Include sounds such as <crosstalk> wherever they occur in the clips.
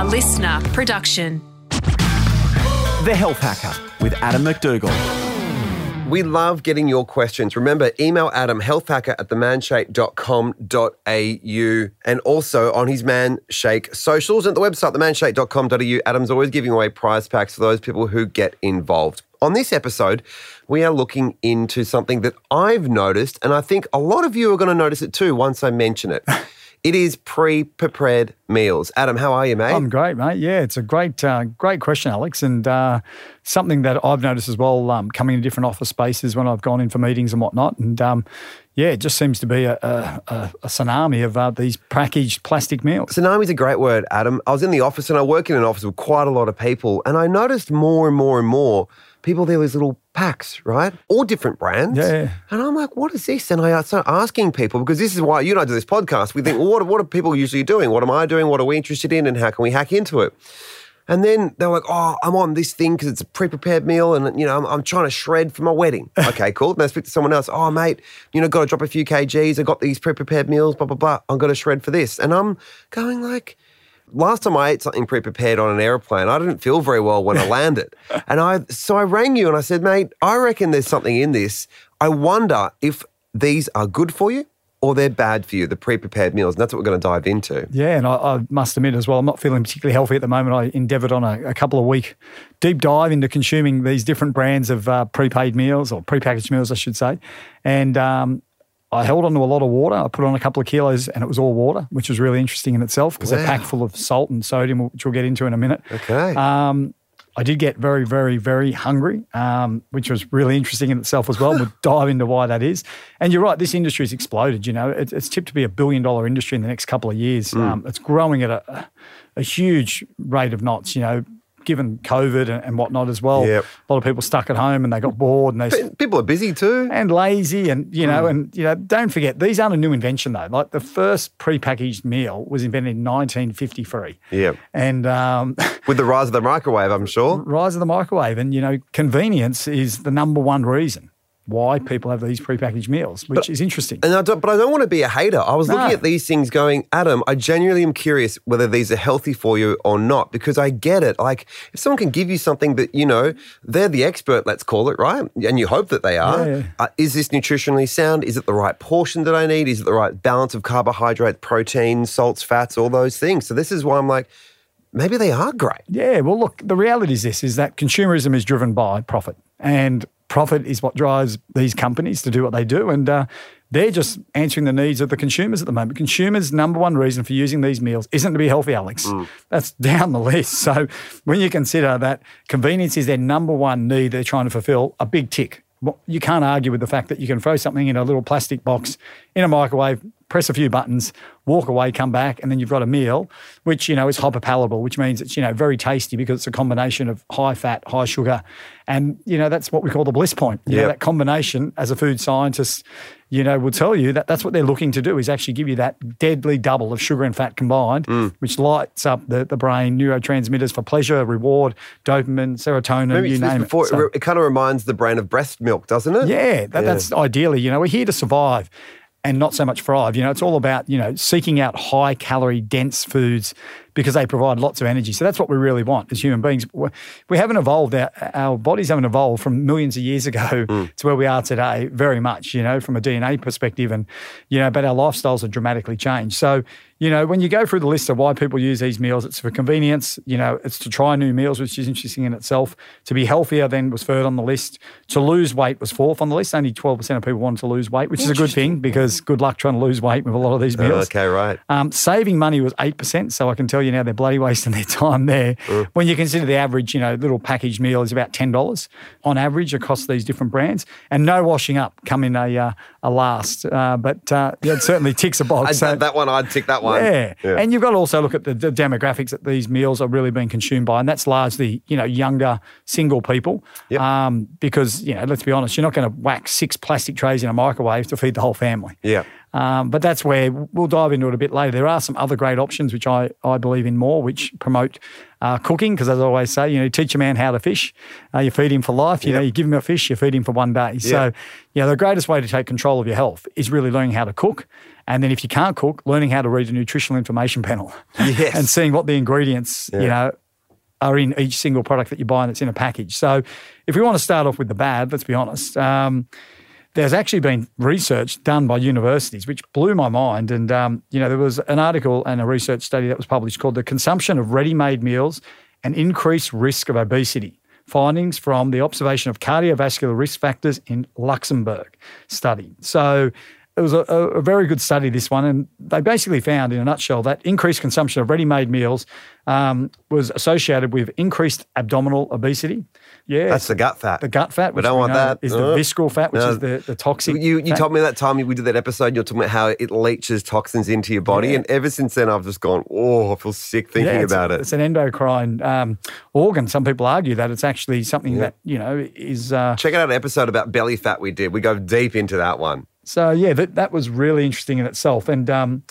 A LiSTNR production. The Health Hacker with Adam McDougall. We love getting your questions. Remember, email Adam, healthhacker at themanshake.com.au and also on his Manshake socials and the website, themanshake.com.au. Adam's always giving away prize packs for those people who get involved. On this episode, we are looking into something that I've noticed, and I think a lot of you are going to notice it too once I mention it. <laughs> It is pre-prepared meals. Adam, how are you, mate? I'm great, mate. Yeah, it's a great, uh, great question, Alex, and uh, something that I've noticed as well. Um, coming to different office spaces when I've gone in for meetings and whatnot, and um, yeah, it just seems to be a, a, a tsunami of uh, these packaged plastic meals. Tsunami is a great word, Adam. I was in the office and I work in an office with quite a lot of people, and I noticed more and more and more people there with little packs, right? All different brands. Yeah. And I'm like, what is this? And I start asking people because this is why you and I do this podcast. We think, well, what, what are people usually doing? What am I doing? What are we interested in? And how can we hack into it? And then they're like, oh, I'm on this thing because it's a pre-prepared meal and, you know, I'm, I'm trying to shred for my wedding. <laughs> Okay, cool. Then I speak to someone else. Oh, mate, you know, got to drop a few kgs. I got these pre-prepared meals, blah, blah, blah. I'm going to shred for this. And I'm going like, last time I ate something pre-prepared on an airplane, I didn't feel very well when I <laughs> landed. and I so I rang you and I said, mate, I reckon there's something in this. I wonder if these are good for you or they're bad for you, the pre-prepared meals. And that's what we're going to dive into. Yeah, and I, I must admit as well, I'm not feeling particularly healthy at the moment. I endeavoured on a, a couple of week deep dive into consuming these different brands of uh, prepaid meals or prepackaged meals, I should say. And um, I held on to a lot of water. I put on a couple of kilos and it was all water, which was really interesting in itself because they're packed full of salt and sodium, which we'll get into in a minute. Okay. Um, I did get very, very, very hungry, um, which was really interesting in itself as well. We'll <laughs> dive into why that is. And you're right, this industry's exploded. You know, it, it's tipped to be a billion dollar industry in the next couple of years. Um, it's growing at a, a huge rate of knots. You know, given COVID and, and whatnot as well. Yep. A lot of people stuck at home and they got bored and they people are busy too. and lazy and you know and you know don't forget these aren't a new invention though like the first prepackaged meal was invented in 1953 Yeah. and um, <laughs> With the rise of the microwave, I'm sure. rise of the microwave and you know convenience is the number one reason why people have these prepackaged meals which is interesting And I don't, but I don't want to be a hater. I was No. looking at these things going, Adam, I genuinely am curious whether these are healthy for you or not because I get it. Like, if someone can give you something that, you know, they're the expert, let's call it, right? And you hope that they are. Yeah, yeah. Uh, is this nutritionally sound? Is it the right portion that I need? Is it the right balance of carbohydrate, protein, salts, fats, all those things? So this is why I'm like, maybe they are great. Yeah, well, look, the reality is this: is that consumerism is driven by profit, and profit is what drives these companies to do what they do, and uh, they're just answering the needs of the consumers at the moment. Consumers' number one reason for using these meals isn't to be healthy, Alex. That's <laughs> down the list. So when you consider that convenience is their number one need, they're trying to fulfill a big tick. You can't argue with the fact that you can throw something in a little plastic box in a microwave, press a few buttons, walk away, come back, and then you've got a meal, which you know is hyperpalatable, which means it's you know very tasty because it's a combination of high fat, high sugar, and you know that's what we call the bliss point. You know, that combination, as a food scientist, you know will tell you that that's what they're looking to do is actually give you that deadly double of sugar and fat combined, Mm. which lights up the, the brain neurotransmitters for pleasure, reward, dopamine, serotonin, Maybe you name before, it. So- it kind of reminds the brain of breast milk, doesn't it? yeah, that, that's ideally, you know, we're here to survive and not so much thrive. You know, it's all about, you know, seeking out high calorie dense foods because they provide lots of energy. So that's what we really want as human beings. We- haven't evolved, our, our bodies haven't evolved from millions of years ago to where we are today very much, you know, from a DNA perspective. And, you know, but our lifestyles have dramatically changed. So, you know, when you go through the list of why people use these meals, it's for convenience, you know, it's to try new meals, which is interesting in itself. To be healthier then was third on the list. To lose weight was fourth on the list. Only 12% of people wanted to lose weight, which is a good thing because good luck trying to lose weight with a lot of these meals. Okay, right. Um, saving money was 8%. So I can tell you now they're bloody wasting their <laughs> time there. When you consider the average, you know, little packaged meal is about $10 on average across these different brands. And no washing up come in a, uh, a last. Uh, but uh, yeah, it certainly ticks a box. <laughs> So- that, that one, I'd tick that one. yeah. And you've got to also look at the, the demographics that these meals are really being consumed by. And that's largely, you know, younger single people. Yep. Um, because, you know, let's be honest, you're not going to whack six plastic trays in a microwave to feed the whole family. Yeah. Um, but that's where we'll dive into it a bit later. There are some other great options which I, I believe in more, which promote uh, cooking. Because as I always say, you know, you teach a man how to fish, uh, you feed him for life. You know, you give him a fish, you feed him for one day. So, you know, the greatest way to take control of your health is really learning how to cook And then if you can't cook, learning how to read a nutritional information panel Yes. and seeing what the ingredients, you know, are in each single product that you buy and that's in a package. So if we want to start off with the bad, let's be honest, um, there's actually been research done by universities which blew my mind. And, um, you know, there was an article and a research study that was published called The Consumption of Ready Made Meals and Increased Risk of Obesity. Findings from the observation of cardiovascular risk factors in Luxembourg study. So it was a, a, a very good study, this one. And they basically found, in a nutshell, that increased consumption of ready made meals um, was associated with increased abdominal obesity. Yeah. That's the gut fat. The gut fat, We don't want that. is the No. visceral fat, which No. is the, the toxic. You you fat. told me that time we did that episode. You're talking about how it leaches toxins into your body, Yeah. and ever since then, I've just gone, oh, I feel sick thinking Yeah, about it. It's an endocrine um, organ. Some people argue that it's actually something that, you know, is. Uh, Check out an episode about belly fat we did. We go deep into that one. So yeah, that, that was really interesting in itself. And um,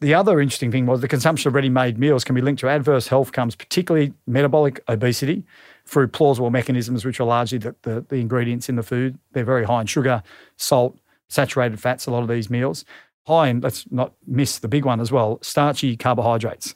the other interesting thing was the consumption of ready-made meals can be linked to adverse health outcomes, particularly metabolic obesity, through plausible mechanisms, which are largely the, the, the ingredients in the food. They're very high in sugar, salt, saturated fats. A lot of these meals. High in, let's not miss the big one as well, starchy carbohydrates.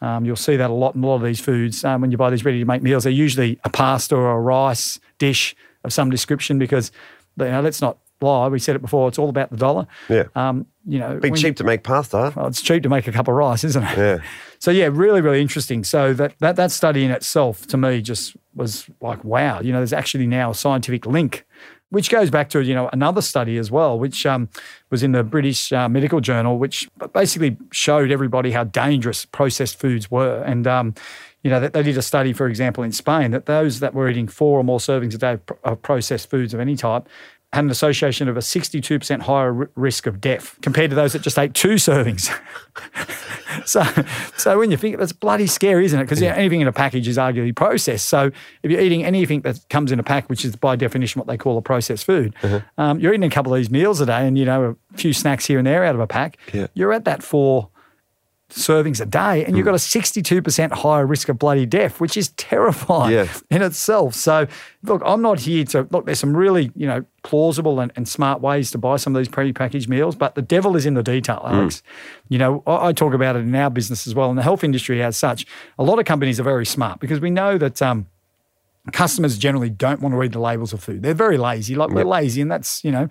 Um, you'll see that a lot in a lot of these foods. Um, when you buy these ready-to-make meals, they're usually a pasta or a rice dish of some description because, you know, let's not lie. We said it before. It's all about the dollar. Yeah. Um, you know, Be cheap you- to make pasta. well, it's cheap to make a cup of rice, isn't it? Yeah. <laughs> So yeah, really, really interesting. So that that that study in itself, to me, just was like, wow. You know, there's actually now a scientific link, which goes back to you know another study as well, which um, was in the British uh, Medical Journal, which basically showed everybody how dangerous processed foods were, and um, you know, that they did a study, for example, in Spain, that those that were eating four or more servings a day of processed foods of any type had an association of a 62% higher r- risk of death compared to those that just ate two <laughs> servings. so, so when you think of it, that's bloody scary, isn't it? Because anything in a package is arguably processed. So if you're eating anything that comes in a pack, which is by definition what they call a processed food, um, you're eating a couple of these meals a day, and you know a few snacks here and there out of a pack. Yeah. You're at that four servings a day, and you've got a 62% higher risk of bloody death, which is terrifying Yeah. <laughs> in itself. So, look, I'm not here to look. There's some really, you know, plausible and, and smart ways to buy some of these pre-packaged meals, but the devil is in the detail, Alex. You know, I, I talk about it in our business as well, and the health industry as such. A lot of companies are very smart because we know that. Um, Customers generally don't want to read the labels of food. They're very lazy. Like we're lazy, and that's you know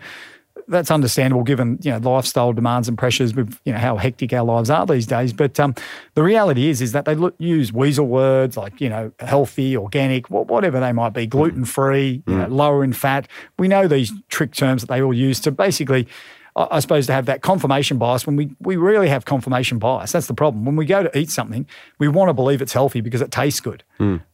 that's understandable given you know lifestyle demands and pressures with you know how hectic our lives are these days. But um, the reality is is that they look, use weasel words like you know healthy, organic, wha- whatever they might be, gluten free, you know, lower in fat. We know these trick terms that they all use to basically. I suppose to have that confirmation bias when we, we really have confirmation bias. That's the problem. When we go to eat something, we want to believe it's healthy because it tastes good.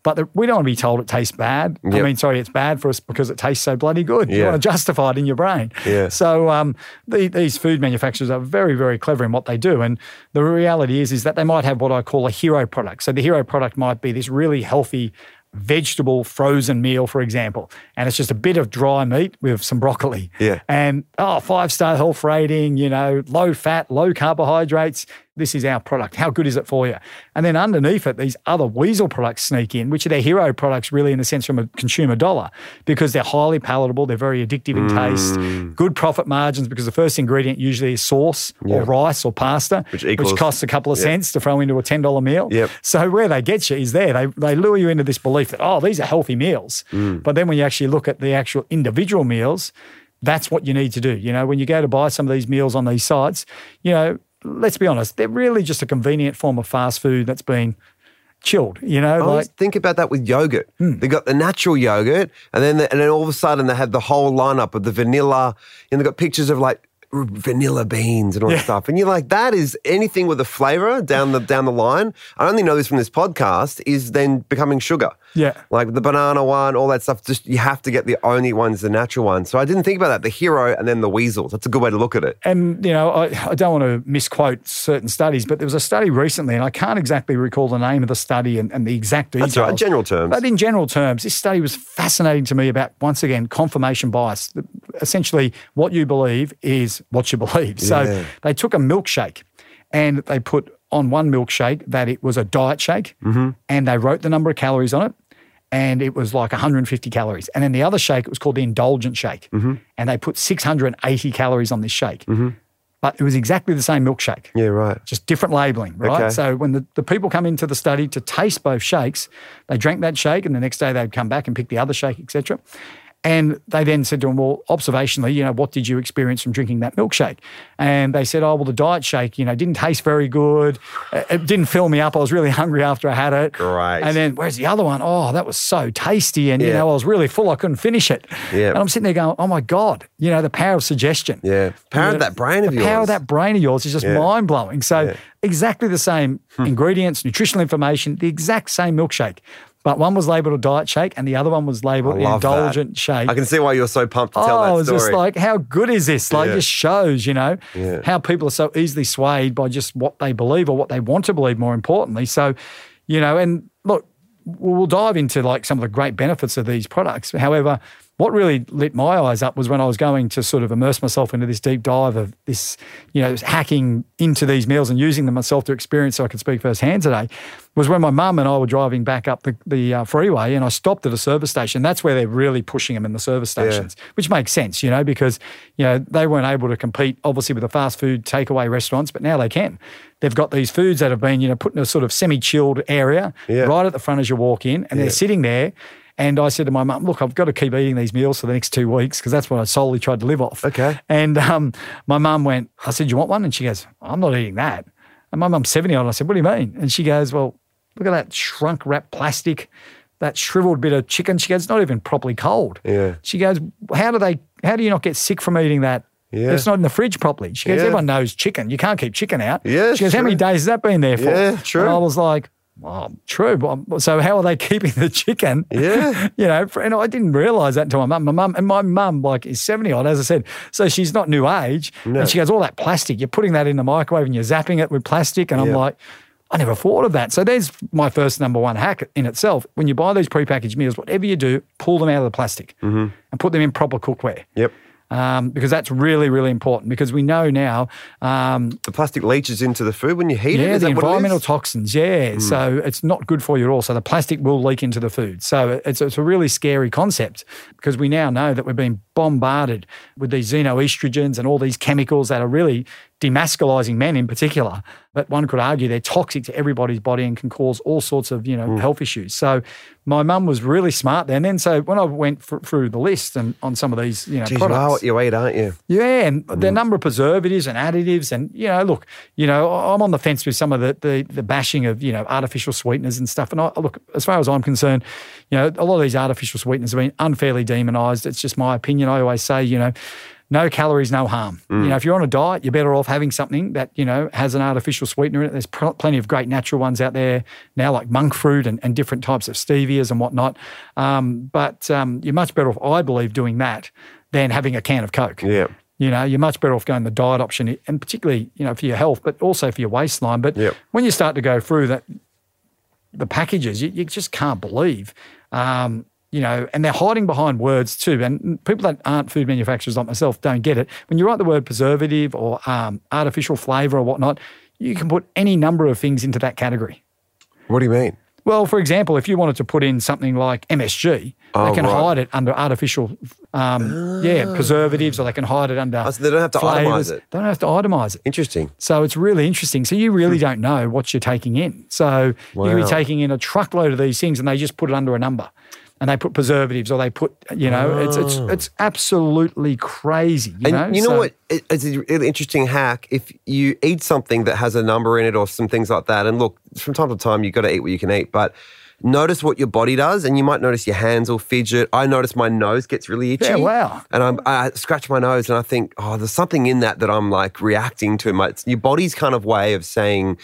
But the, we don't want to be told it tastes bad. I mean, sorry, it's bad for us because it tastes so bloody good. You Yeah. want to justify it in your brain. Yeah. So um, the, these food manufacturers are very, very clever in what they do, and the reality is is that they might have what I call a hero product. So the hero product might be this really healthy vegetable frozen meal, for example, and it's just a bit of dry meat with some broccoli. Yeah. And oh, five star health rating, you know, low fat, low carbohydrates. This is our product. How good is it for you? And then underneath it, these other weasel products sneak in, which are their hero products, really, in the sense from a consumer dollar, because they're highly palatable, they're very addictive in taste, mm. good profit margins, because the first ingredient usually is sauce or rice or pasta, Which equals- costs a couple of cents to throw into a $10 meal. Yep. So where they get you is there. They, they lure you into this belief that, oh, these are healthy meals. Mm. But then when you actually look at the actual individual meals, that's what you need to do. You know, when you go to buy some of these meals on these sites, you know, let's be honest, they're really just a convenient form of fast food that's been chilled. You know, I like think about that with yogurt. Hmm. They got the natural yogurt, and then and then all of a sudden they have the whole lineup of the vanilla, and they got pictures of like vanilla beans and all that stuff. And you're like, that is anything with a flavor down the down the line. I only know this from this podcast is then becoming sugar. Yeah. like the banana one, all that stuff. Just you have to get the only ones, the natural ones. So I didn't think about that. The hero and then the weasels. That's a good way to look at it. and you know, I, I don't want to misquote certain studies, but there was a study recently, and I can't exactly recall the name of the study and, and the exact details. That's right, general terms. But in general terms, this study was fascinating to me about once again confirmation bias. Essentially, what you believe is what you believe. So Yeah. they took a milkshake and they put on one milkshake that it was a diet shake, Mm-hmm. and they wrote the number of calories on it. And it was like 150 calories. And then the other shake, it was called the indulgent shake. Mm-hmm. And they put 680 calories on this shake but it was exactly the same milkshake Yeah, right. just different labeling, right? Okay. So when the, the people come into the study to taste both shakes, they drank that shake and the next day they'd come back and pick the other shake, etc. And they then said to him, well, observationally, you know, what did you experience from drinking that milkshake? And they said, oh, well, the diet shake, you know, didn't taste very good. It didn't fill me up. I was really <laughs> hungry after I had it. Great. And then, where's the other one, oh, that was so tasty. And, you know, I was really full. I couldn't finish it. Yeah. And I'm sitting there going, oh my God, you know, the power of suggestion. Yeah. Power You of that brain of the power yours. of that brain of yours is just Yeah. mind blowing. So Yeah. Hmm. exactly the same ingredients, nutritional information, the exact same milkshake, but one was labeled a diet shake and the other one was labeled I love that. indulgent shake. I can see why you're so pumped to tell Oh, that it's story. just like, how good is this? Like, Yeah. just shows, you know, Yeah. how people are so easily swayed by just what they believe or what they want to believe, more importantly. So, you know, and look, we'll dive into like some of the great benefits of these products. However, what really lit my eyes up was when I was going to sort of immerse myself into this deep dive of this, you know, hacking into these meals and using them myself to experience so I could speak firsthand today, was when my mum and I were driving back up the, the uh, freeway and I stopped at a service station. That's where they're really pushing them in the service stations, which makes sense, you know, because, you know, they weren't able to compete obviously with the fast food takeaway restaurants, but now they can. They've got these foods that have been, you know, put in a sort of semi-chilled area Yeah. right at the front as you walk in and they're sitting there. And I said to my mum, look, I've got to keep eating these meals for the next two weeks because that's what I solely tried to live off. Okay. And um, my mum went, I said, you want one? And she goes, I'm not eating that. And my mum's 70 odd. I said, what do you mean? And she goes, well, look at that shrunk wrapped plastic, that shriveled bit of chicken. She goes, it's not even properly cold. Yeah. She goes, how do they, how do you not get sick from eating that? Yeah. It's not in the fridge properly. She goes, Yeah. everyone knows chicken. You can't keep chicken out. Yeah, She goes, how many days has that been there for? Yeah, true. And I was like, well, true. So how are they <laughs> keeping the chicken? Yeah. <laughs> you know, and I didn't realize that until my mum. My mum and my mum like is seventy odd, as I said. So she's not new age, and she goes, all that plastic. You're putting that in the microwave and you're zapping it with plastic, and I'm like. I never thought of that. So there's my first number one hack in itself. When you buy these prepackaged meals, whatever you do, pull them out of the plastic Mm-hmm. and put them in proper cookware. Yep. Um, because that's really, really important. Because we know now um, The plastic leaches into the food when you heat it. yeah, the that what it environmental toxins. Yeah, so it's not good for you at all. So the plastic will leak into the food. So it's, it's a really scary concept because we now know that we're being bombarded with these xenoestrogens and all these chemicals that are really demasculizing men in particular. But one could argue they're toxic to everybody's body and can cause all sorts of you know Mm. health issues. So my mum was really smart then. Then so when I went fr- through the list and on some of these you know you products, are what you eat, aren't you? yeah, and the number of preservatives and additives, and you know, look, you know, I'm on the fence with some of the the, the bashing of you know artificial sweeteners and stuff. And I look, as far as I'm concerned, you know, a lot of these artificial sweeteners have been unfairly demonized. It's just my opinion. I always say, you know. No calories, no harm. You know, if you're on a diet, you're better off having something that you know has an artificial sweetener in it. There's pl- plenty of great natural ones out there now, like monk fruit and, and different types of stevias and whatnot. Um, but um, you're much better off, I believe, doing that than having a can of Coke. Yeah. You know, you're much better off going the diet option, and particularly, you know, for your health, but also for your waistline. But Yep. when you start to go through that, the packages, you, you just can't believe, um, you know, and they're hiding behind words too. And people that aren't food manufacturers like myself don't get it. When you write the word preservative or um, artificial flavor or whatnot, you can put any number of things into that category. What do you mean? Well, for example, if you wanted to put in something like MSG, Oh, they can right. hide it under artificial, um, yeah, preservatives, or they can hide it under. Oh, so they don't have to itemize it. They don't have to itemize it. Interesting. So it's really interesting. So you really don't know what you're taking in. So you could be taking in a truckload of these things, and they just put it under a number, and they put preservatives, or they put, you know, it's it's oh. it's absolutely crazy. You And know, you know So- what? It's an really interesting hack. If you eat something that has a number in it or some things like that, and look, from time to time, you've got to eat what you can eat, but notice what your body does, and you might notice your hands will fidget. I notice my nose gets really itchy. Yeah, wow. And I'm, I scratch my nose, and I think, oh, there's something in that that I'm like reacting to. My, your body's kind of way of saying,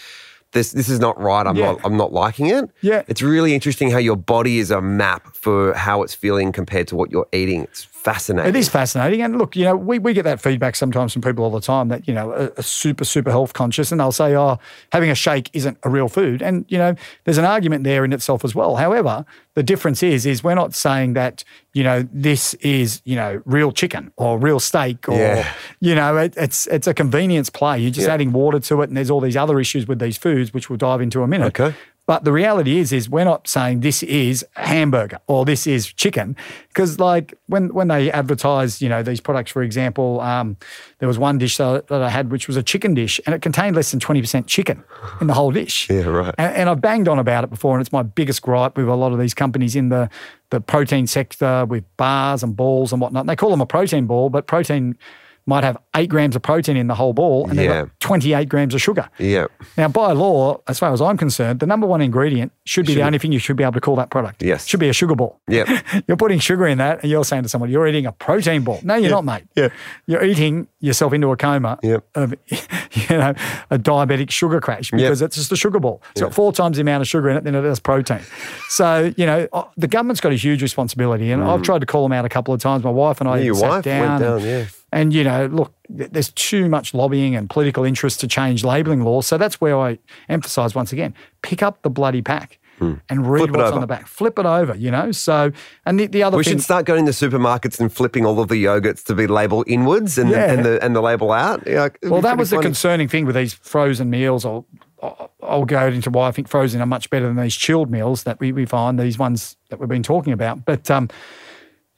this, this is not right. I'm Yeah. not. I'm not liking it. Yeah. it's really interesting how your body is a map for how it's feeling compared to what you're eating. It's fascinating. It is fascinating. And look, you know, we, we get that feedback sometimes from people all the time that, you know, are, are super, super health conscious and they'll say, oh, having a shake isn't a real food. And, you know, there's an argument there in itself as well. However, the difference is, is we're not saying that, you know, this is, you know, real chicken or real steak or, Yeah. you know, it, it's it's a convenience play. You're just Yeah. adding water to it and there's all these other issues with these foods, which we'll dive into in a minute. Okay. But the reality is, is we're not saying this is hamburger or this is chicken, because like when when they advertise, you know, these products, for example, um, there was one dish that I had which was a chicken dish, and it contained less than twenty percent chicken in the whole dish. <laughs> Yeah, right. And, and I've banged on about it before, and it's my biggest gripe with a lot of these companies in the the protein sector with bars and balls and whatnot. And they call them a protein ball, but protein might have eight grams of protein in the whole ball, and Yeah. got twenty eight grams of sugar. Yeah. Now, by law, as far as I'm concerned, the number one ingredient should be the only thing you should be able to call that product. Yes. Should be a sugar ball. Yep. <laughs> You're putting sugar in that and you're saying to someone, you're eating a protein ball. No, you're not, mate. Yeah. You're eating yourself into a coma Yep. of <laughs> you know, a diabetic sugar crash because it's just a sugar ball. It's got four times the amount of sugar in it than it has protein. So, you know, uh, the government's got a huge responsibility. And I've tried to call them out a couple of times. My wife and I Mm. Yeah, your sat wife down. went down, yeah. And, you know, look, there's too much lobbying and political interest to change labelling laws. So that's where I emphasise once again pick up the bloody pack and read Hmm. Flip it what's over. on the back. Flip it over, you know? So, and the, the other We thing. should start going to supermarkets and flipping all of the yogurts to be labeled inwards and, Yeah. the, and the and the label out. Yeah, well, that was the concerning thing with these frozen meals. I'll, I'll- I'll go into why I think frozen are much better than these chilled meals that we, we find, these ones that we've been talking about. But, um,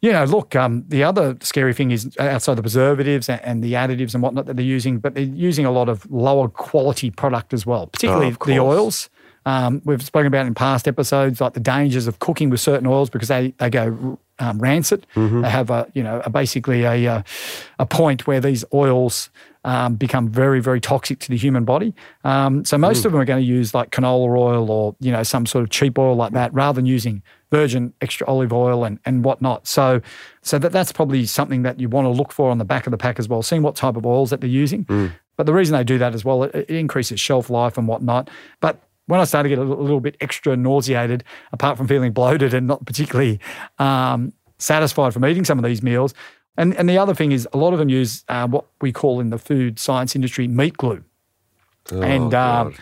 you know, look, um, the other scary thing is outside the preservatives and, and the additives and whatnot that they're using, but they're using a lot of lower quality product as well, particularly Oh, the oils. Um, we've spoken about in past episodes, like the dangers of cooking with certain oils because they they go um, rancid. Mm-hmm. They have a you know a, basically a uh, a point where these oils um, become very very toxic to the human body. Um, so most Mm. of them are going to use like canola oil or you know some sort of cheap oil like that, rather than using virgin extra olive oil and and whatnot. So so that that's probably something that you want to look for on the back of the pack as well, seeing what type of oils that they're using. Mm. But the reason they do that as well, it, it increases shelf life and whatnot. But when I started to get a little, bit extra nauseated, apart from feeling bloated and not particularly um, satisfied from eating some of these meals, and, and the other thing is a lot of them use uh, what we call in the food science industry meat glue. Oh, and um,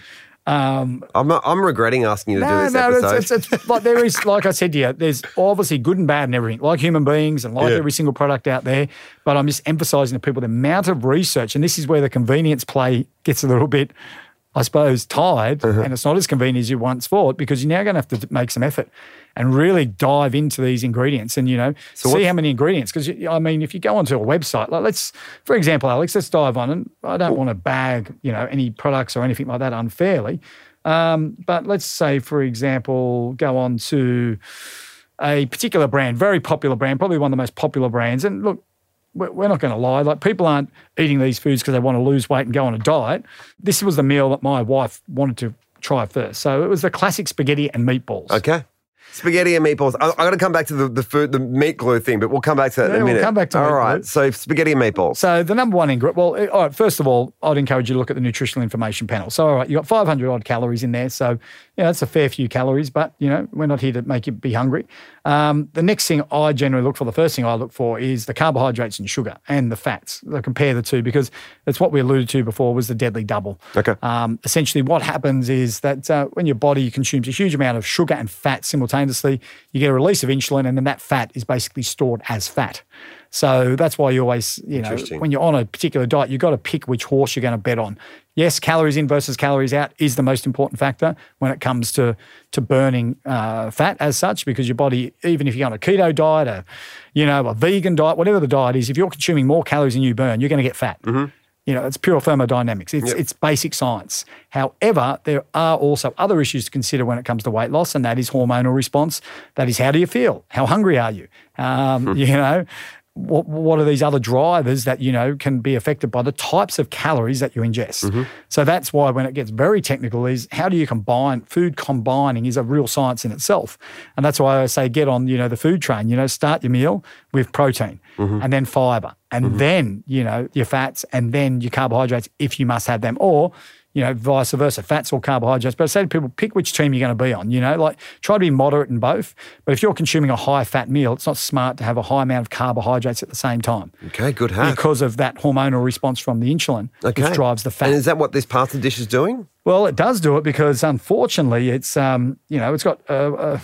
um, I'm, not, I'm regretting asking you to do no, this no, episode. it's, it's, it's like there is, like I said to you, there's obviously good and bad and everything, like human beings and like Yeah. every single product out there. But I'm just emphasizing to people the amount of research, and this is where the convenience play gets a little bit, I suppose, tied, Uh-huh. and it's not as convenient as you once thought because you're now going to have to make some effort and really dive into these ingredients and you know see how many ingredients because I mean if you go onto a website like let's for example Alex let's dive on and I don't want to bag you know any products or anything like that unfairly um, but let's say for example go on to a particular brand very popular brand probably one of the most popular brands and look we're not going to lie. Like people aren't eating these foods because they want to lose weight and go on a diet. This was the meal that my wife wanted to try first. So it was the classic spaghetti and meatballs. okay. Spaghetti and meatballs. I, I got to come back to the, the food, the meat glue thing, but we'll come back to that in Yeah, a we'll minute. come back to All right. glue. So spaghetti and meatballs. So the number one ingredient, well, eh, all right, first of all, I'd encourage you to look at the nutritional information panel. So, all right, you've got 500 odd calories in there. So, yeah, that's a fair few calories, but, you know, we're not here to make you be hungry. Um, the next thing I generally look for, the first thing I look for is the carbohydrates and sugar and the fats. I compare the two because it's what we alluded to before was the deadly double. Okay. Um, essentially, what happens is that uh, when your body consumes a huge amount of sugar and fat simultaneously, you get a release of insulin, and then that fat is basically stored as fat. So that's why you always, you know, when you're on a particular diet, you've got to pick which horse you're going to bet on. Yes, calories in versus calories out is the most important factor when it comes to to burning uh, fat as such, because your body, even if you're on a keto diet, a you know, a vegan diet, whatever the diet is, if you're consuming more calories than you burn, you're going to get fat. You know, it's pure thermodynamics. It's it's basic science. However, there are also other issues to consider when it comes to weight loss, and that is hormonal response. That is, how do you feel? How hungry are you? Um, You know, what, what are these other drivers that you know can be affected by the types of calories that you ingest? Mm-hmm. So that's why when it gets very technical, is how do you combine food combining is a real science in itself, and that's why I say get on you know the food train. You know, start your meal with protein mm-hmm. and then fiber and mm-hmm. then you know your fats and then your carbohydrates if you must have them or you know, vice versa, fats or carbohydrates. But I say to people, pick which team you're going to be on. You know, like try to be moderate in both. But if you're consuming a high fat meal, it's not smart to have a high amount of carbohydrates at the same time okay, good hack. because of that hormonal response from the insulin, Okay. which drives the fat. And is that what this pasta dish is doing? Well, it does do it because unfortunately, it's um, you know, it's got uh, uh,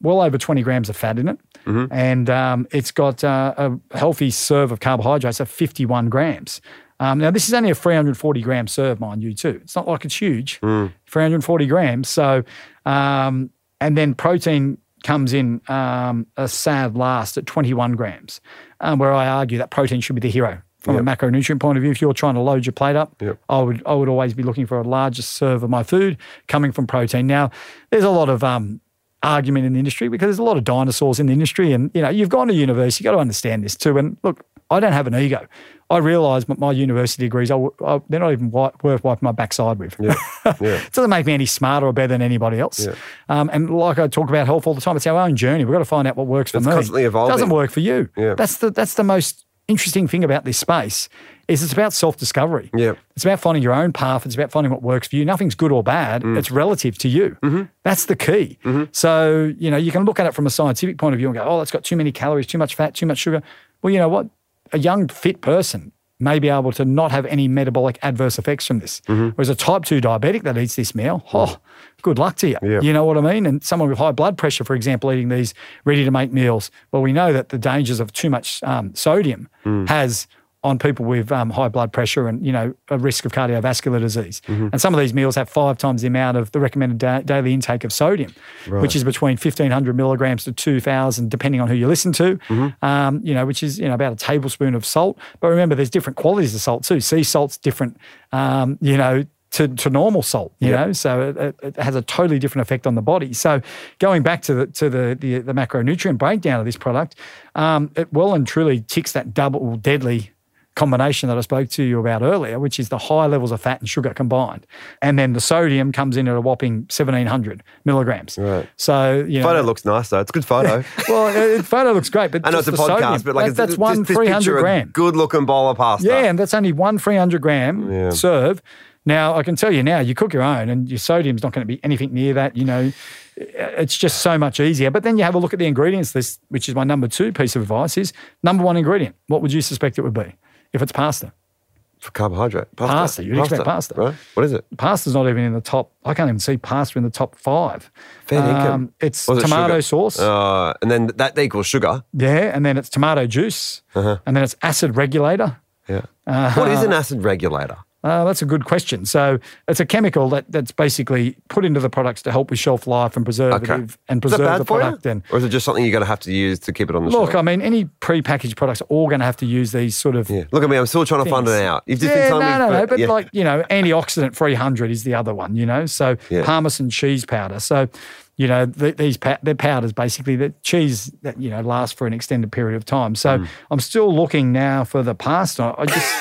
well over twenty grams of fat in it, and um, it's got uh, a healthy serve of carbohydrates of fifty-one grams. Um, now, this is only a 340 gram serve, mind you, too. It's not like it's huge, Hmm. 340 grams. So, um, and then protein comes in um, a sad last at 21 grams, um, where I argue that protein should be the hero from a macronutrient point of view. If you're trying to load your plate up, Yep. I would I would always be looking for a larger serve of my food coming from protein. Now, there's a lot of um, argument in the industry because there's a lot of dinosaurs in the industry, and you know you've gone to university, you've got to understand this too. And look, I don't have an ego. I realise my, my university degrees, I, I- they're not even worth wiping my backside with. Yeah. it <laughs> doesn't make me any smarter or better than anybody else. Um, and like I talk about health all the time, it's our own journey. We've got to find out what works for It's me. constantly It evolving. doesn't work for you. Yeah. That's the that's the most interesting thing about this space is it's about self-discovery. Yeah. It's about finding your own path. It's about finding what works for you. Nothing's good or bad. Mm. It's relative to you. Mm-hmm. That's the key. So, you know, you can look at it from a scientific point of view and go, oh, that's got too many calories, too much fat, too much sugar. Well, you know what? A young, fit person may be able to not have any metabolic adverse effects from this. Mm-hmm. Whereas a type 2 diabetic that eats this meal, oh, good luck to you. Yeah. You know what I mean? And someone with high blood pressure, for example, eating these ready to make meals, well, we know that the dangers of too much um, sodium Mm. has on people with um, high blood pressure and you know a risk of cardiovascular disease. Mm-hmm. And some of these meals have five times the amount of the recommended da- daily intake of sodium, which is between fifteen hundred milligrams to two thousand, depending on who you listen to. Mm-hmm. Um, you know, which is you know about a tablespoon of salt. But remember, there's different qualities of salt too. Sea salt's different. Um, you know. To, to normal salt, you know, so it, it, it has a totally different effect on the body. So, going back to the to the the, the macronutrient breakdown of this product, um, it well and truly ticks that double deadly combination that I spoke to you about earlier, which is the high levels of fat and sugar combined. And then the sodium comes in at a whopping 1700 milligrams. Right. So, you know. Photo looks nice though. It's a good photo. <laughs> well, photo looks great, but I know it's a podcast, sodium, but like that- it's, that's one 300 gram. good looking bowl of pasta. Yeah, and that's only one 300 gram Yeah. serve. Now, I can tell you now, you cook your own and your sodium's not going to be anything near that. You know, it's just so much easier. But then you have a look at the ingredients list, which is my number two piece of advice is number one ingredient. What would you suspect it would be if it's pasta? for carbohydrate. Pasta. Pasta, you'd expect pasta. Right? What is it? Pasta's not even in the top. I can't even see pasta in the top five. Fair. Um, it's it tomato sauce. Uh, and then that equals sugar. yeah, and then it's tomato juice, Uh-huh. and then it's acid regulator. Yeah. what is an acid regulator? Uh, that's a good question. So it's a chemical that, that's basically put into the products to help with shelf life and preservative Okay. and preserve the product. And Or is it just something you're going to have to use to keep it on the look, shelf? Look, I mean, any pre-packaged products are all going to have to use these sort of. yeah. Look at me. I'm still trying to find it out. You've just yeah, been telling no, me. no, for- no. But yeah. like you know, antioxidant 300 is the other one. You know, so Yeah. Parmesan cheese powder. So you know, th- these pa- they're powders basically that cheese that you know lasts for an extended period of time. So Mm. I'm still looking now for the pasta. I just.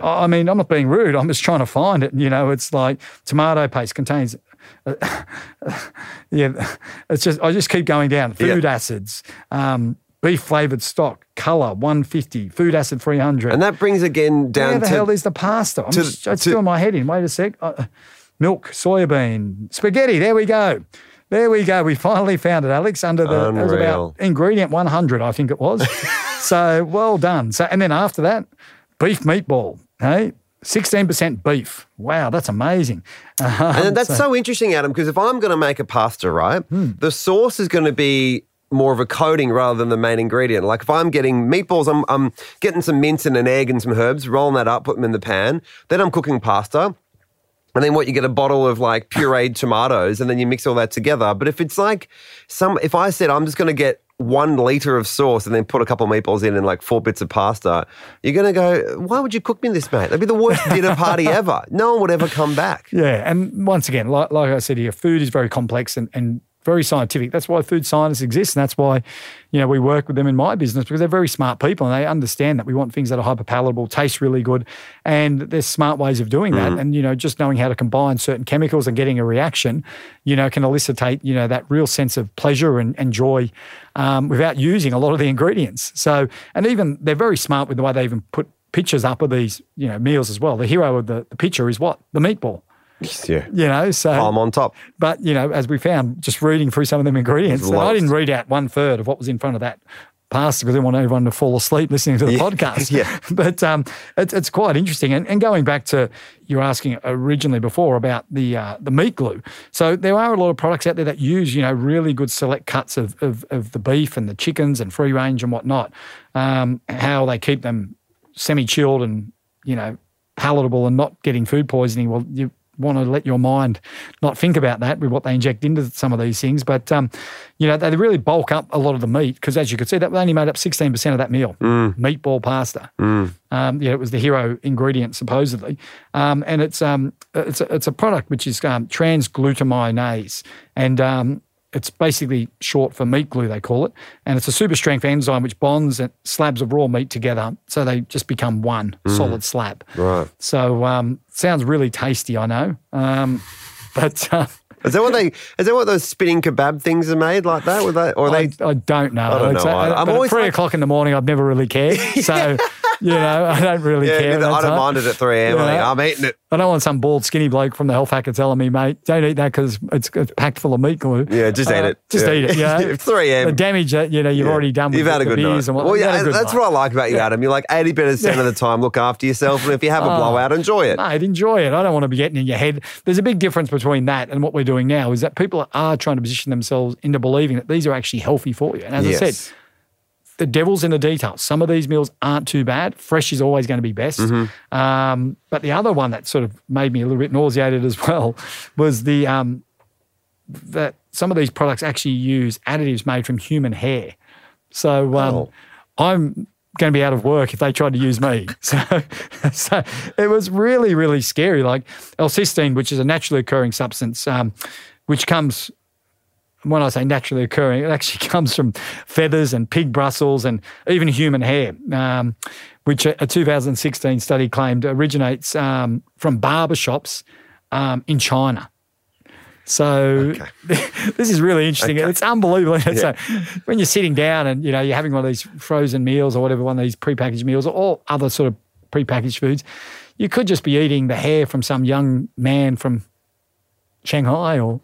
I mean, I'm not being rude. I'm just trying to find it. You know, it's like tomato paste contains. <laughs> yeah, it's just I just keep going down. Food acids, um, beef flavored stock, color 150, food acid 300. and that brings again down Where the to hell is the pasta? I'm to- just, to- doing my head in. Wait a sec. Uh, milk, soybean, spaghetti. There we go. There we go. We finally found it, Alex, under the, it was about ingredient 100, I think it was. <laughs> so well done. So, and then after that, beef meatball, hey? 16% beef. Wow, that's amazing. Um, And <laughs> that's so, interesting, Adam, because if I'm going to make a pasta, right, Hmm. the sauce is going to be more of a coating rather than the main ingredient. Like if I'm getting meatballs, I'm, I'm getting some mince and an egg and some herbs, rolling that up, put them in the pan. Then I'm cooking pasta. And then what you get a bottle of like pureed tomatoes and then you mix all that together. But if it's like some if I said I'm just gonna get one liter of sauce and then put a couple of meatballs in and like four bits of pasta, you're gonna go, why would you cook me this, mate? That'd be the worst <laughs> dinner party ever. No one would ever come back. Yeah, and once again, like, like I said here, food is very complex and, and very scientific. That's why food scientists exist, and that's why you know we work with them in my business because they're very smart people and they understand that we want things that are hyper palatable, taste really good, and there's smart ways of doing that. And you know, just knowing how to combine certain chemicals and getting a reaction, you know, can elicitate you know that real sense of pleasure and, and joy um, without using a lot of the ingredients. So, and even they're very smart with the way they even put pictures up of these you know meals as well. The hero of the, the picture is what the meatball. Yeah. You know, so I'm on top. but you know, as we found, just reading through some of them ingredients, I didn't read out one third of what was in front of that pasta because I didn't want everyone to fall asleep listening to the Yeah. podcast. <laughs> Yeah. But um, it's, it's quite interesting. And, and going back to you were asking originally before about the uh, the meat glue. So there are a lot of products out there that use you know really good select cuts of of, of the beef and the chickens and free range and whatnot. Um, how they keep them semi chilled and you know palatable and not getting food poisoning, well, you want to let your mind not think about that with what they inject into some of these things. But, um, you know, they really bulk up a lot of the meat because, as you could see, that only made up 16% of that meal meatball pasta. Um, yeah, it was the hero ingredient, supposedly. Um, and it's, um, it's, a, it's a product which is um, transglutaminase. And um, it's basically short for meat glue, they call it. And it's a super strength enzyme which bonds slabs of raw meat together so they just become one solid slab. Right. So um, sounds really tasty, I know. Um, <laughs> but uh, Is that what they? Is that what those spinning kebab things are made like that? With that, or are I, they? I don't know. I don't know. I- I'm but always at three like- o'clock in the morning. I've never really cared. <laughs> So you know, <laughs> I don't really Yeah, care. I don't mind it at 3 a.m. Yeah. I'm eating it. I don't want some bald, skinny bloke from the health hacker telling me, mate, don't eat that because it's, it's packed full of meat glue. Yeah, just eat Uh, it. Just Yeah. eat it. You <laughs> know? 3 a.m. The damage that you know you've Yeah. already done. With You've the, had a good beers night. and what. well, yeah, that's night. what I like about you, Adam. You're like 80 percent of the time look after yourself, and if you have a Oh. blowout, enjoy it. Mate, enjoy it. I don't want to be getting in your head. There's a big difference between that and what we're doing now is that people are trying to position themselves into believing that these are actually healthy for you. And as I said, the devil's in the details. Some of these meals aren't too bad. Fresh is always going to be best. Mm-hmm. Um, but the other one that sort of made me a little bit nauseated as well was the um, that some of these products actually use additives made from human hair. So um, Oh. I'm going to be out of work if they tried to use me. <laughs> So, so it was really, really scary. Like L-cysteine, which is a naturally occurring substance, um, which comes when I say naturally occurring, it actually <laughs> comes from feathers and pig bristles and even human hair, um, which a, a 2016 study claimed originates um, from barbershops um, in China. So <laughs> this is really interesting. It's unbelievable. So when you're sitting down and you know you're having one of these frozen meals or whatever, one of these prepackaged meals or all other sort of prepackaged foods, you could just be eating the hair from some young man from Shanghai or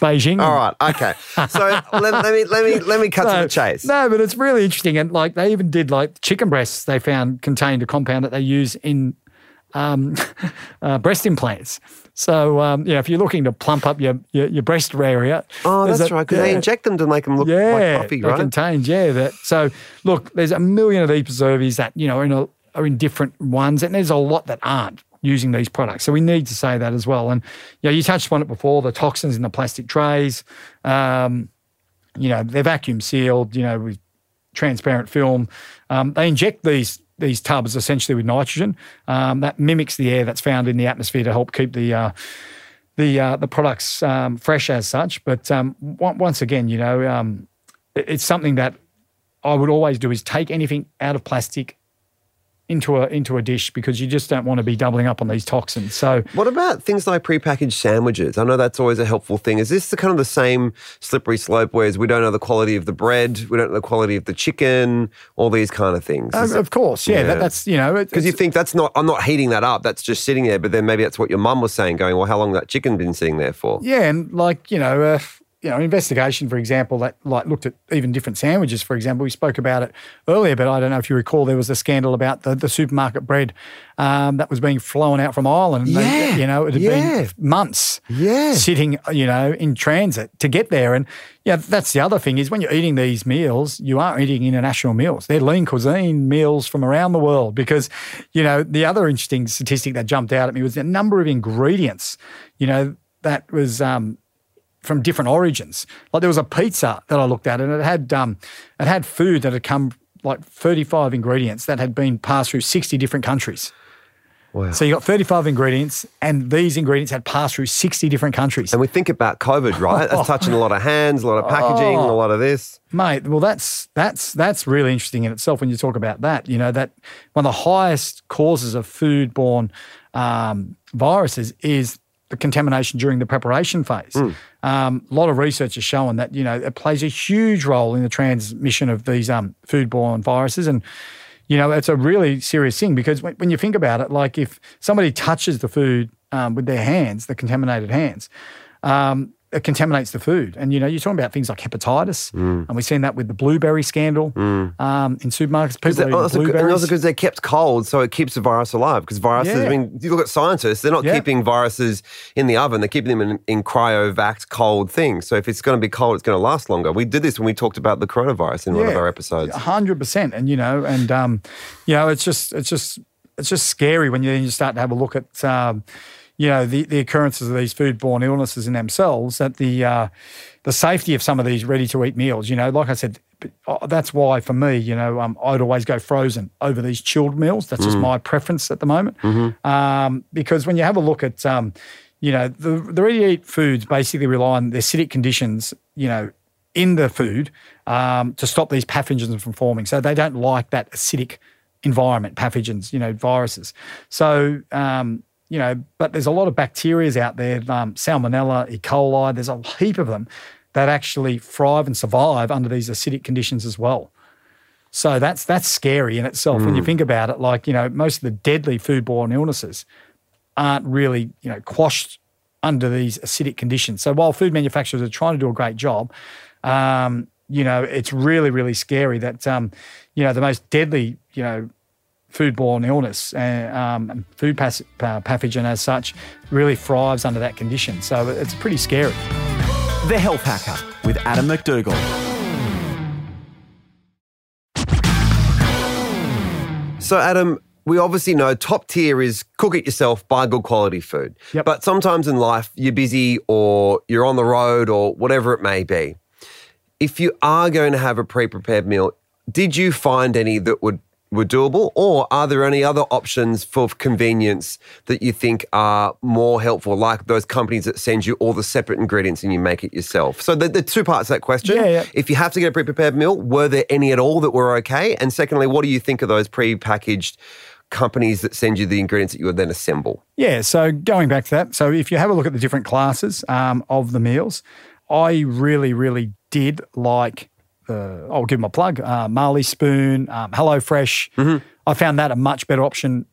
Beijing. All right, okay. So <laughs> let, let me let me let me cut to the chase. No, but it's really interesting. And like they even did like chicken breasts, they found contained a compound that they use in um, <laughs> uh, breast implants. So, um, yeah, if you're looking to plump up your, your, your breast area. Oh, that's a- right. Because they inject them to make them look Yeah, like they right? contains, yeah. That so look, there's a million of these preservatives that you know are in, a, are in different ones, and there's a lot that aren't using these products. So we need to say that as well. And yeah, you touched on it before: the toxins in the plastic trays. Um, you know, they're vacuum sealed. You know, with transparent film. Um, they inject these these tubs essentially with nitrogen um, that mimics the air that's found in the atmosphere to help keep the uh, the uh, the products um, fresh as such. But um, on- once again, you know, um, it's something that I would always do is take anything out of plastic into a into a dish because you just don't want to be doubling up on these toxins. So What about things like prepackaged sandwiches? I know that's always a helpful thing. Is this the kind of the same slippery slope whereas we don't know the quality of the bread, we don't know the quality of the chicken, all these kind of things? of course, yeah, That, that's you know, Because you think that's not, I'm not heating that up, that's just sitting there. But then maybe that's what your mum was saying, going, well, how long that chicken been sitting there for? Yeah, and like you know, uh, you know, investigation, for example, that like looked at even different sandwiches. For example, we spoke about it earlier, but I don't know if you recall there was a scandal about the, the supermarket bread um, that was being flown out from Ireland. and they- Yeah, you know, it had yeah. been months. Yeah. sitting, you know, in transit to get there, and yeah, that's the other thing is when you're eating these meals, you aren't eating international meals. They're lean cuisine meals from around the world because, you know, the other interesting statistic that jumped out at me was the number of ingredients, you know, that was um, from different origins. Like there was a pizza that I looked at, and it had um, it had food that had come like 35 ingredients that had been passed through 60 different countries. Wow. So you got 35 ingredients, and these ingredients had passed through 60 different countries. And we think about COVID, right? That's <laughs> touching a lot of hands, a lot of packaging, Oh. a lot of this. Mate, well, that's that's that's really interesting in itself when you talk about that. You know that one of the highest causes of foodborne um, viruses is the contamination during the preparation phase. Um, a lot of research is showing that you know it plays a huge role in the transmission of these um, foodborne viruses, and you know it's a really serious thing because when, when you think about it, like if somebody touches the food um, with their hands, the contaminated hands. It contaminates the food. And, you know, you're talking about things like hepatitis. Mm. And we've seen that with the blueberry scandal um, in supermarkets. People eating also, and also because they're kept cold, so it keeps the virus alive. Because viruses, Yeah. I mean, you look at scientists, they're not Yeah. keeping viruses in the oven, they're keeping them in, in cryovac cold things. So if it's going to be cold, it's going to last longer. We did this when we talked about the coronavirus in one of our episodes. hundred percent, and you know, and um, you know, it's just it's just it's just scary when you you start to have a look at um, you know the, the occurrences of these foodborne illnesses in themselves. That the uh, the safety of some of these ready to eat meals. You know, like I said, uh, that's why for me, you know, um, I'd always go frozen over these chilled meals. That's just my preference at the moment. Um, because when you have a look at um, you know, the, the ready to eat foods basically rely on the acidic conditions, you know, in the food um, to stop these pathogens from forming. So they don't like that acidic environment, pathogens, you know, viruses. So, um, you know, but there's a lot of bacterias out there, um, Salmonella, E. coli, there's a heap of them that actually thrive and survive under these acidic conditions as well. So that's that's scary in itself when you think about it. Like you know, most of the deadly foodborne illnesses aren't really you know quashed under these acidic conditions. So while food manufacturers are trying to do a great job, um, you know, it's really really scary that um, you know the most deadly you know foodborne illness uh, um, and food pas- uh, pathogen as such really thrives under that condition. So it's pretty scary. The Health Hacker with Adam McDougall. So, Adam, we obviously know top tier is cook it yourself, buy good quality food. Yep. But sometimes in life, you're busy or you're on the road or whatever it may be. If you are going to have a pre prepared meal, did you find any that would were doable, or are there any other options for convenience that you think are more helpful, like those companies that send you all the separate ingredients and you make it yourself? So the, the two parts of that question. Yeah, yeah. If you have to get a pre-prepared meal, were there any at all that were okay? And secondly, what do you think of those pre-packaged companies that send you the ingredients that you would then assemble? Yeah, so going back to that, so if you have a look at the different classes um, of the meals, I really, really did like. Uh, I'll give them a plug. Uh, Marley Spoon, um, Hello Fresh. I found that a much better option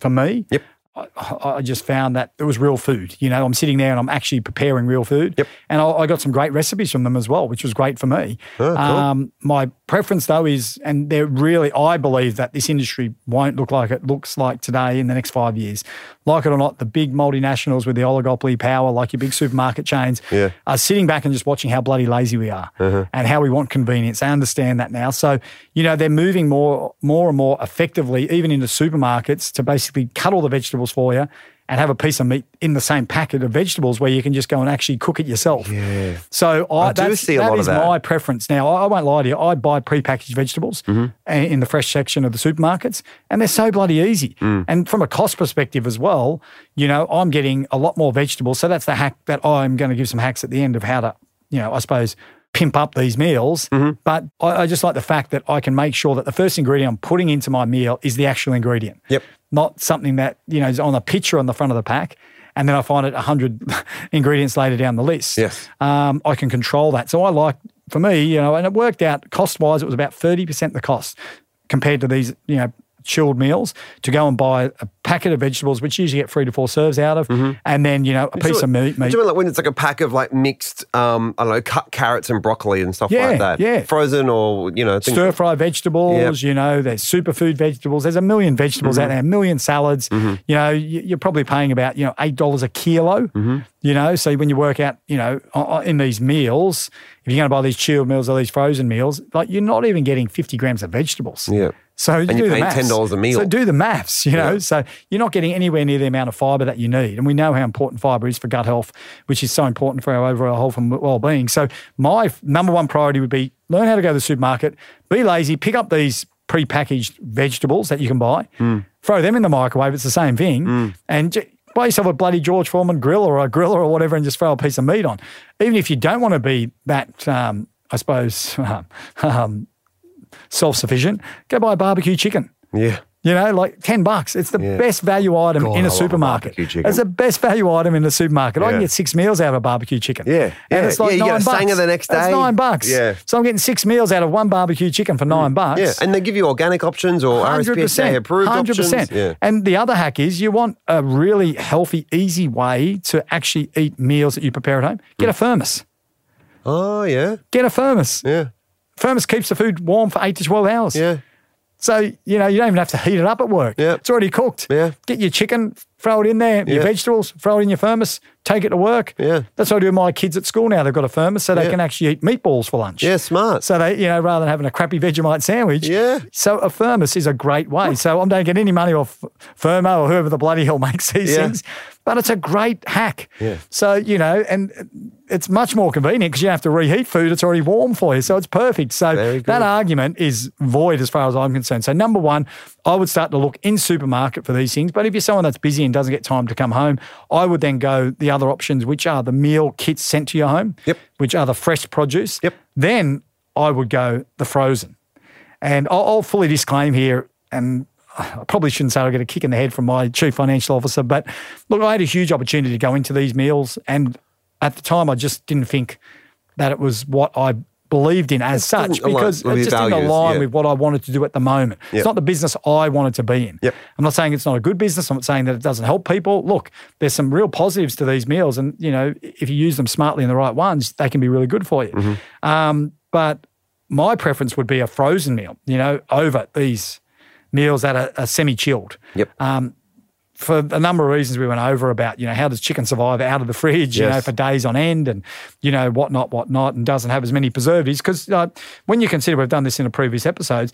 for me. Yep. I, I just found that it was real food. You know, I'm sitting there and I'm actually preparing real food. Yep. And I, I got some great recipes from them as well, which was great for me. Oh, cool. um, my preference though is, and they're really, I believe that this industry won't look like it looks like today in the next five years. Like it or not, the big multinationals with the oligopoly power, like your big supermarket chains, Yeah. are sitting back and just watching how bloody lazy we are uh-huh. and how we want convenience. They understand that now. So, you know, they're moving more, more and more effectively, even into supermarkets, to basically cut all the vegetables for you and have a piece of meat in the same packet of vegetables where you can just go and actually cook it yourself. Yeah. So I, I do see a that lot of is that. my preference. Now, I, I won't lie to you. I buy prepackaged vegetables Mm-hmm. in the fresh section of the supermarkets, and they're so bloody easy. Mm. And from a cost perspective as well, you know, I'm getting a lot more vegetables. So that's the hack that I'm going to give some hacks at the end of how to, you know, I suppose pimp up these meals. Mm-hmm. But I, I just like the fact that I can make sure that the first ingredient I'm putting into my meal is the actual ingredient. Yep. Not something that, you know, is on a picture on the front of the pack. And then I find it 100 <laughs> ingredients later down the list. Yes. Um, I can control that. So I like, for me, you know, and it worked out cost wise, it was about 30% the cost compared to these, you know, chilled meals to go and buy a packet of vegetables, which you usually get three to four serves out of, mm-hmm. and then, you know, a piece of meat. do you mean like when it's like a pack of like mixed, um, I don't know, cut carrots and broccoli and stuff Yeah, like that? yeah. Frozen or, you know, Stir fry vegetables, you know, there's superfood vegetables. There's a million vegetables out mm-hmm. there, a million salads. Mm-hmm. You know, you- you're probably paying about, you know, $8 a kilo, you know. So when you work out, you know, in these meals, if you're going to buy these chilled meals or these frozen meals, like you're not even getting 50 grams of vegetables. Yeah. So you And you're do the paying maths. $10 a meal. So do the maths, you know. So you're not getting anywhere near the amount of fibre that you need. And we know how important fibre is for gut health, which is so important for our overall health and well-being. So my number one priority would be learn how to go to the supermarket, be lazy, pick up these pre-packaged vegetables that you can buy, Hmm. throw them in the microwave. It's the same thing. And j- buy yourself a bloody George Foreman grill or a griller or whatever and just throw a piece of meat on. Even if you don't want to be that, um, I suppose, <laughs> um, self-sufficient, go buy a barbecue chicken. Yeah. You know, like 10 bucks. It's the Yeah. best value item God, in a a supermarket. chicken. It's the best value item in the supermarket. I can get six meals out of a barbecue chicken. Yeah, And yeah. it's like Yeah, nine a bucks. the next That's day. nine bucks. Yeah. So I'm getting six meals out of one barbecue chicken for nine mm. bucks. Yeah. And they give you organic options or RSPCA approved options. Yeah. And the other hack is you want a really healthy, easy way to actually eat meals that you prepare at home. Get mm. a thermos. Oh, yeah. Get a thermos. Yeah. Thermos keeps the food warm for eight to 12 hours. Yeah. So, you know, you don't even have to heat it up at work. Yeah. It's already cooked. Yeah. Get your chicken, throw it in there. Your vegetables, throw it in your thermos, take it to work. Yeah. That's what I do with my kids at school now. They've got a thermos so they Yeah. can actually eat meatballs for lunch. Yeah, smart. So they, you know, rather than having a crappy Vegemite sandwich. Yeah. So a thermos is a great way. So I am don't get any money off Firmo or whoever the bloody hell makes these Yeah. things, but it's a great hack. Yeah. So, you know, and it's much more convenient because you have to reheat food. It's already warm for you. So it's perfect. So that argument is void as far as I'm concerned. So number one, I would start to look in supermarket for these things. But if you're someone that's busy and doesn't get time to come home, I would then go the other options, which are the meal kits sent to your home, Yep. which are the fresh produce. Yep. Then I would go the frozen. And I'll, I'll fully disclaim here, and I probably shouldn't say I get a kick in the head from my chief financial officer, but look, I had a huge opportunity to go into these meals, and at the time, I just didn't think that it was what I believed in as such because it just didn't align yeah. with what I wanted to do at the moment. Yep. It's not the business I wanted to be in. Yep. I'm not saying it's not a good business. I'm not saying that it doesn't help people. Look, there's some real positives to these meals, and you know, if you use them smartly and the right ones, they can be really good for you. Mm-hmm. Um, but my preference would be a frozen meal, you know, over these meals that are, are semi-chilled. Yep. Um, for a number of reasons, we went over about, you know, how does chicken survive out of the fridge, you know, for days on end and, you know, whatnot, whatnot, and doesn't have as many preservatives. Because uh, when you consider, we've done this in the previous episodes,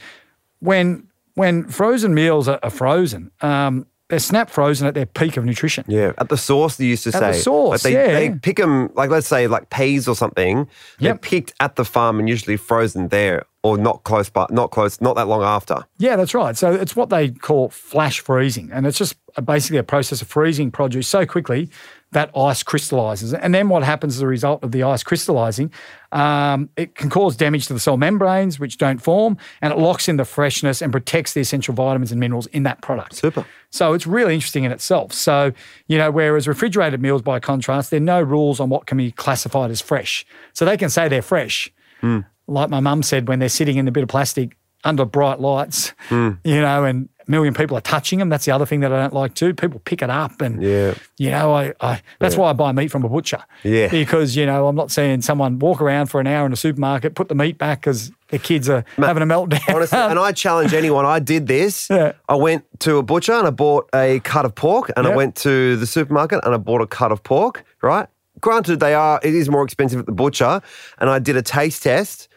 when when frozen meals are, are frozen, um, they're snap frozen at their peak of nutrition. Yeah, at the source they used to At say. the source, like they, yeah. they pick them like let's say like peas or something. They're Yep. picked at the farm and usually frozen there or not close, but not close, not that long after. Yeah, that's right. So it's what they call flash freezing, and it's just basically a process of freezing produce so quickly that ice crystallizes. And then what happens as a result of the ice crystallizing? Um, it can cause damage to the cell membranes, which don't form, and it locks in the freshness and protects the essential vitamins and minerals in that product. Super. So it's really interesting in itself. So, you know, whereas refrigerated meals, by contrast, there are no rules on what can be classified as fresh. So they can say they're fresh. Hmm. Like my mum said, when they're sitting in a bit of plastic under bright lights, hmm. you know, and a million people are touching them. That's the other thing that I don't like too. People pick it up and, Yeah. you know, I, I that's why I buy meat from a butcher. Yeah. Because, you know, I'm not seeing someone walk around for an hour in a supermarket, put the meat back because the kids are having a meltdown. Honestly, and I challenge anyone. I did this. <laughs> Yeah. I went to a butcher and I bought a cut of pork, and I went to the supermarket and I bought a cut of pork. Right. Granted, they are. It is more expensive at the butcher, and I did a taste test.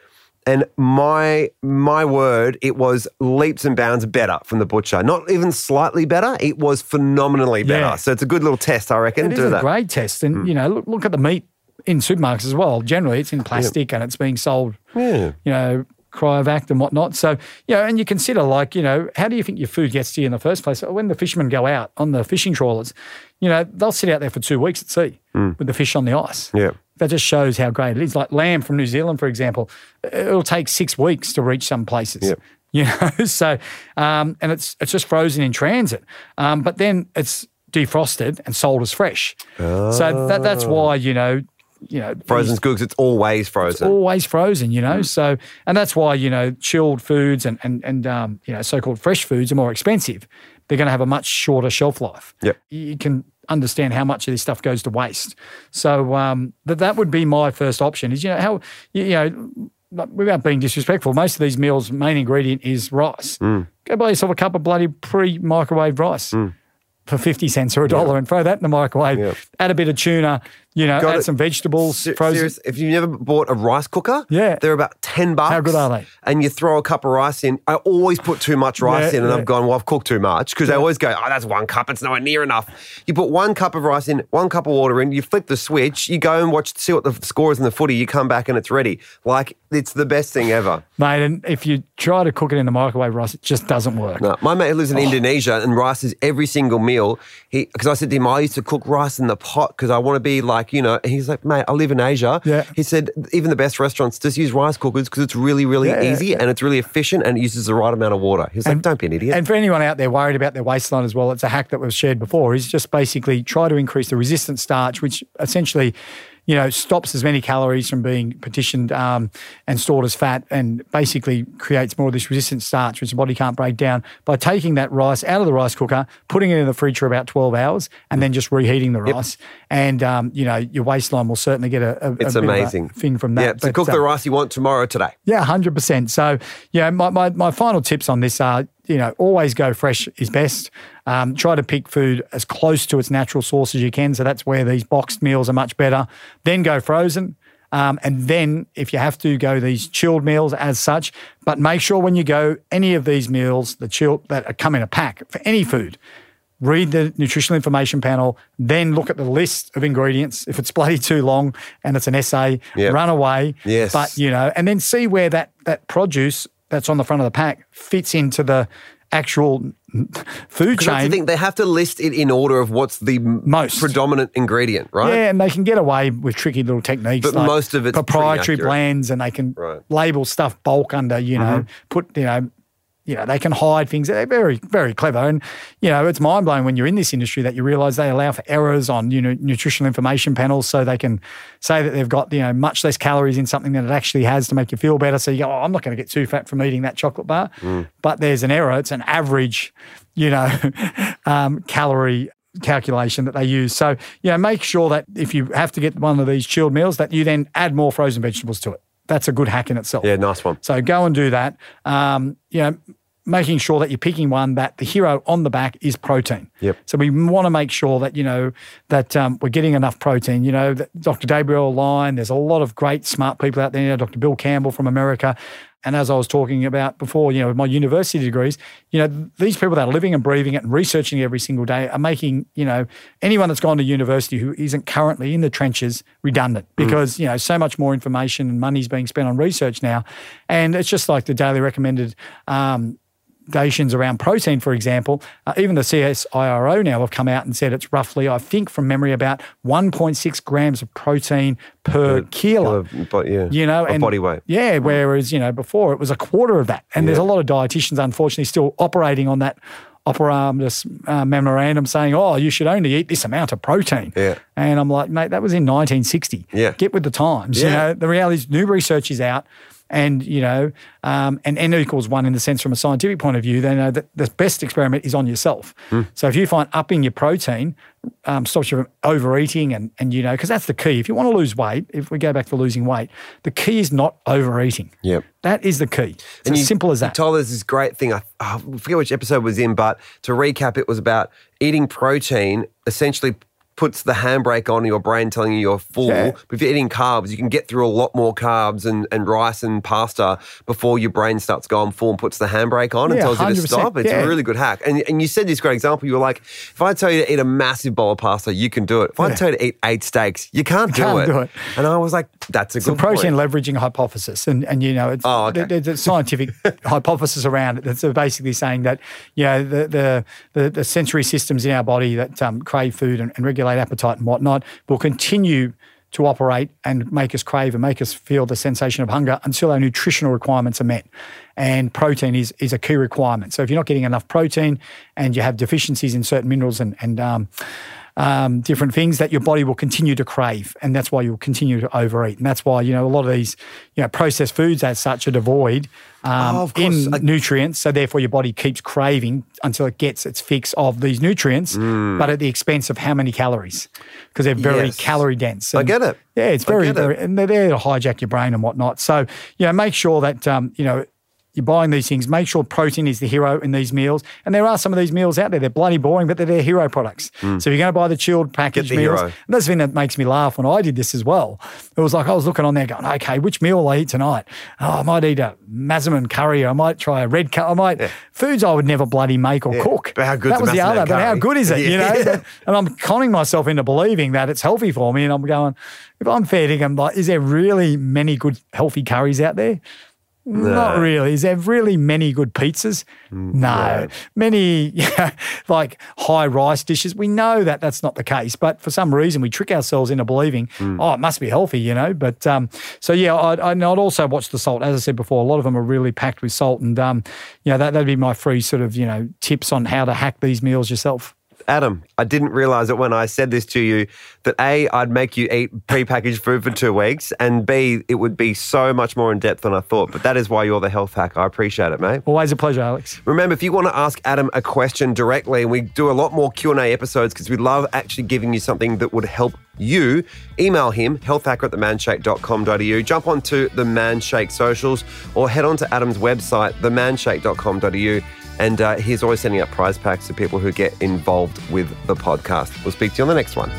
And my my word, it was leaps and bounds better from the butcher. Not even slightly better. It was phenomenally better. Yeah. So it's a good little test, I reckon. It Do is a that. great test. And, hmm. you know, look, look at the meat in supermarkets as well. Generally, it's in plastic and it's being sold, Yeah. you know, cryovac and whatnot. So, you know, and you consider, like, you know, how do you think your food gets to you in the first place? When the fishermen go out on the fishing trawlers, you know, they'll sit out there for two weeks at sea hmm. with the fish on the ice. Yeah. That just shows how great it is. Like lamb from New Zealand, for example, it'll take six weeks to reach some places. Yep. <laughs> You know, so um, and it's it's just frozen in transit, um, but then it's defrosted and sold as fresh. Oh. So that that's why you know, you know, Frozen's good it's always frozen. always frozen, you Mm. know. So, and that's why you know chilled foods and and and um, you know so-called fresh foods are more expensive. They're going to have a much shorter shelf life. Yep. You can understand how much of this stuff goes to waste. So um, that that would be my first option. Is you know how you, you know. Without being disrespectful, most of these meals' main ingredient is rice. Mm. Go buy yourself a cup of bloody pre-microwave rice for fifty cents or a dollar, and throw that in the microwave. Yeah. Add a bit of tuna, you know, Got add it. some vegetables, Se- frozen. serious, if you've never bought a rice cooker, Yeah. they're about ten bucks. How good are they? And you throw a cup of rice in. I always put too much rice Yeah, in, and yeah. I've gone, well, I've cooked too much because they always go, oh, that's one cup. It's nowhere near enough. You put one cup of rice in, one cup of water in. You flip the switch. You go and watch, see what the score is in the footy. You come back and it's ready. Like it's the best thing ever. Mate, and if you try to cook it in the microwave rice, it just doesn't work. No, my mate Oh. lives in oh. Indonesia and rice is every single meal. He because I said to him, I used to cook rice in the pot because I want to be like, you know, he's like, mate, I live in Asia. Yeah. He said, even the best restaurants just use rice cookers because it's really, really Yeah, easy and it's really efficient and it uses the right amount of water. He's like, don't be an idiot. And for anyone out there worried about their waistline as well, it's a hack that was shared before. Is just basically try to increase the resistant starch, which essentially, you know, stops as many calories from being partitioned um, and stored as fat, and basically creates more of this resistant starch, which the body can't break down by taking that rice out of the rice cooker, putting it in the fridge for about twelve hours, and then just reheating the rice. And um, you know, your waistline will certainly get a, a, a it's a amazing. thing from that. Yeah, so But, cook uh, the rice you want tomorrow today. yeah, hundred percent. So, yeah, my, my my final tips on this are you know, always go fresh is best. Um, try to pick food as close to its natural source as you can. So that's where these boxed meals are much better. Then go frozen. Um, and then, if you have to, go these chilled meals as such. But make sure when you go any of these meals, the chilled that come in a pack for any food, read the nutritional information panel, then look at the list of ingredients. If it's <laughs> bloody too long and it's an essay, Yep. run away. Yes. But you know, and then see where that that produce that's on the front of the pack fits into the actual food Because that's the chain. thing, they have to list it in order of what's the Most. predominant ingredient, right? Yeah, and they can get away with tricky little techniques. But like most of it's proprietary blends, and they can Right. label stuff bulk under. You know, Mm-hmm. put you know, you know, they can hide things. They're very, very clever, and you know, it's mind blowing when you're in this industry that you realise they allow for errors on you know nutritional information panels, so they can say that they've got you know much less calories in something than it actually has to make you feel better. So you go, oh, I'm not going to get too fat from eating that chocolate bar, Mm. but there's an error. It's an average, you know, <laughs> um, calorie calculation that they use. So, you know, make sure that if you have to get one of these chilled meals, that you then add more frozen vegetables to it. That's a good hack in itself. Yeah, nice one. So go and do that. Um, you know, making sure that you're picking one that the hero on the back is protein. Yep. So we want to make sure that you know that um, we're getting enough protein. You know, that Dr. Gabrielle Lyon. There's a lot of great smart people out there. You know, Dr. Bill Campbell from America. And as I was talking about before, you know, with my university degrees, you know, these people that are living and breathing it and researching it every single day are making, you know, anyone that's gone to university who isn't currently in the trenches redundant because, you know, so much more information and money's being spent on research now. And it's just like the daily recommended um, recommendations around protein, for example, uh, even the CSIRO now have come out and said it's roughly, I think from memory, about 1.6 grams of protein per kilo. Kilo, but yeah, You know, and body weight. Yeah, whereas you know before it was a quarter of that, and there's a lot of dietitians unfortunately still operating on that operamus uh, memorandum saying, "Oh, you should only eat this amount of protein." Yeah. and I'm like, mate, that was in 1960. Yeah. get with the times. You Yeah. know, the reality is new research is out. And you know, um, and n equals one in the sense from a scientific point of view, they know that the best experiment is on yourself. Hmm. So if you find upping your protein um, stops you from overeating, and and you know, because that's the key. If you want to lose weight, if we go back to losing weight, the key is not overeating. Yep. that is the key. It's as you- simple as You that. told us this great thing. I, I forget which episode was in, but to recap, it was about eating protein essentially puts the handbrake on your brain telling you you're full. Yeah. But if you're eating carbs, you can get through a lot more carbs and, and rice and pasta before your brain starts going full and puts the handbrake on and tells you to stop. It's yeah. a really good hack. And, and you said this great example. You were like, if I tell you to eat a massive bowl of pasta, you can do it. If I tell you to eat eight steaks, you can't, do, can't it. do it. And I was like, that's a It's a good protein point. leveraging hypothesis, and and you know, it's, Oh, okay. there- there's a scientific <laughs> hypothesis around it that's basically saying that you know the the the, the sensory systems in our body that um, crave food and, and regulate appetite and whatnot will continue to operate and make us crave and make us feel the sensation of hunger until our nutritional requirements are met. And protein is is a key requirement. So if you're not getting enough protein and you have deficiencies in certain minerals and and um, um, different things that your body will continue to crave, and that's why you'll continue to overeat, and that's why you know a lot of these you know processed foods as such are devoid um, Oh, of in I- nutrients, so therefore your body keeps craving until it gets its fix of these nutrients, but at the expense of how many calories, because they're very Mm. Yes. calorie dense. I get it. Yeah, it's very, it. very, and they're there to hijack your brain and whatnot. So you know, make sure that um, you know you're buying these things, make sure protein is the hero in these meals. And there are some of these meals out there, they're bloody boring, but they're their hero products. Mm. So if you're going to buy the chilled packaged the meals, hero. and that's the thing that makes me laugh when I did this as well. It was like I was looking on there going, okay, which meal will I eat tonight? Oh, I might eat a Massaman curry. I might try a red curry. I might, foods I would never bloody make or cook. But how good that was the other, but how good is it, you know? Yeah. But- <laughs> and I'm conning myself into believing that it's healthy for me. And I'm going, if I'm fair dinkum, I'm like, is there really many good healthy curries out there? Not really. Is there really many good pizzas? No. Many <laughs> like high rice dishes. We know that that's not the case, but for some reason we trick ourselves into believing, oh, it must be healthy, you know. But um, so yeah, I'd, I'd I'd also watch the salt. As I said before, a lot of them are really packed with salt, and um, you know that that'd be my free sort of you know tips on how to hack these meals yourself. Adam, I didn't realize it when I said this to you that A, I'd make you eat prepackaged food for two weeks, and B, it would be so much more in depth than I thought. But that is why you're the health hack. I appreciate it, mate. Always a pleasure, Alex. Remember, if you want to ask Adam a question directly, and we do a lot more Q&A episodes because we love actually giving you something that would help you, email him, healthhacker at themanshake.com.au, jump onto the Manshake socials, or head on to Adam's website, themanshake.com.au, And uh, he's always sending out prize packs to people who get involved with the podcast. We'll speak to you on the next one.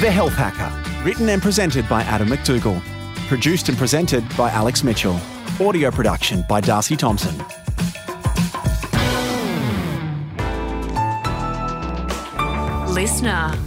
The Health Hacker. Written and presented by Adam McDougall. Produced and presented by Alex Mitchell. Audio production by Darcy Thompson. LiSTNR.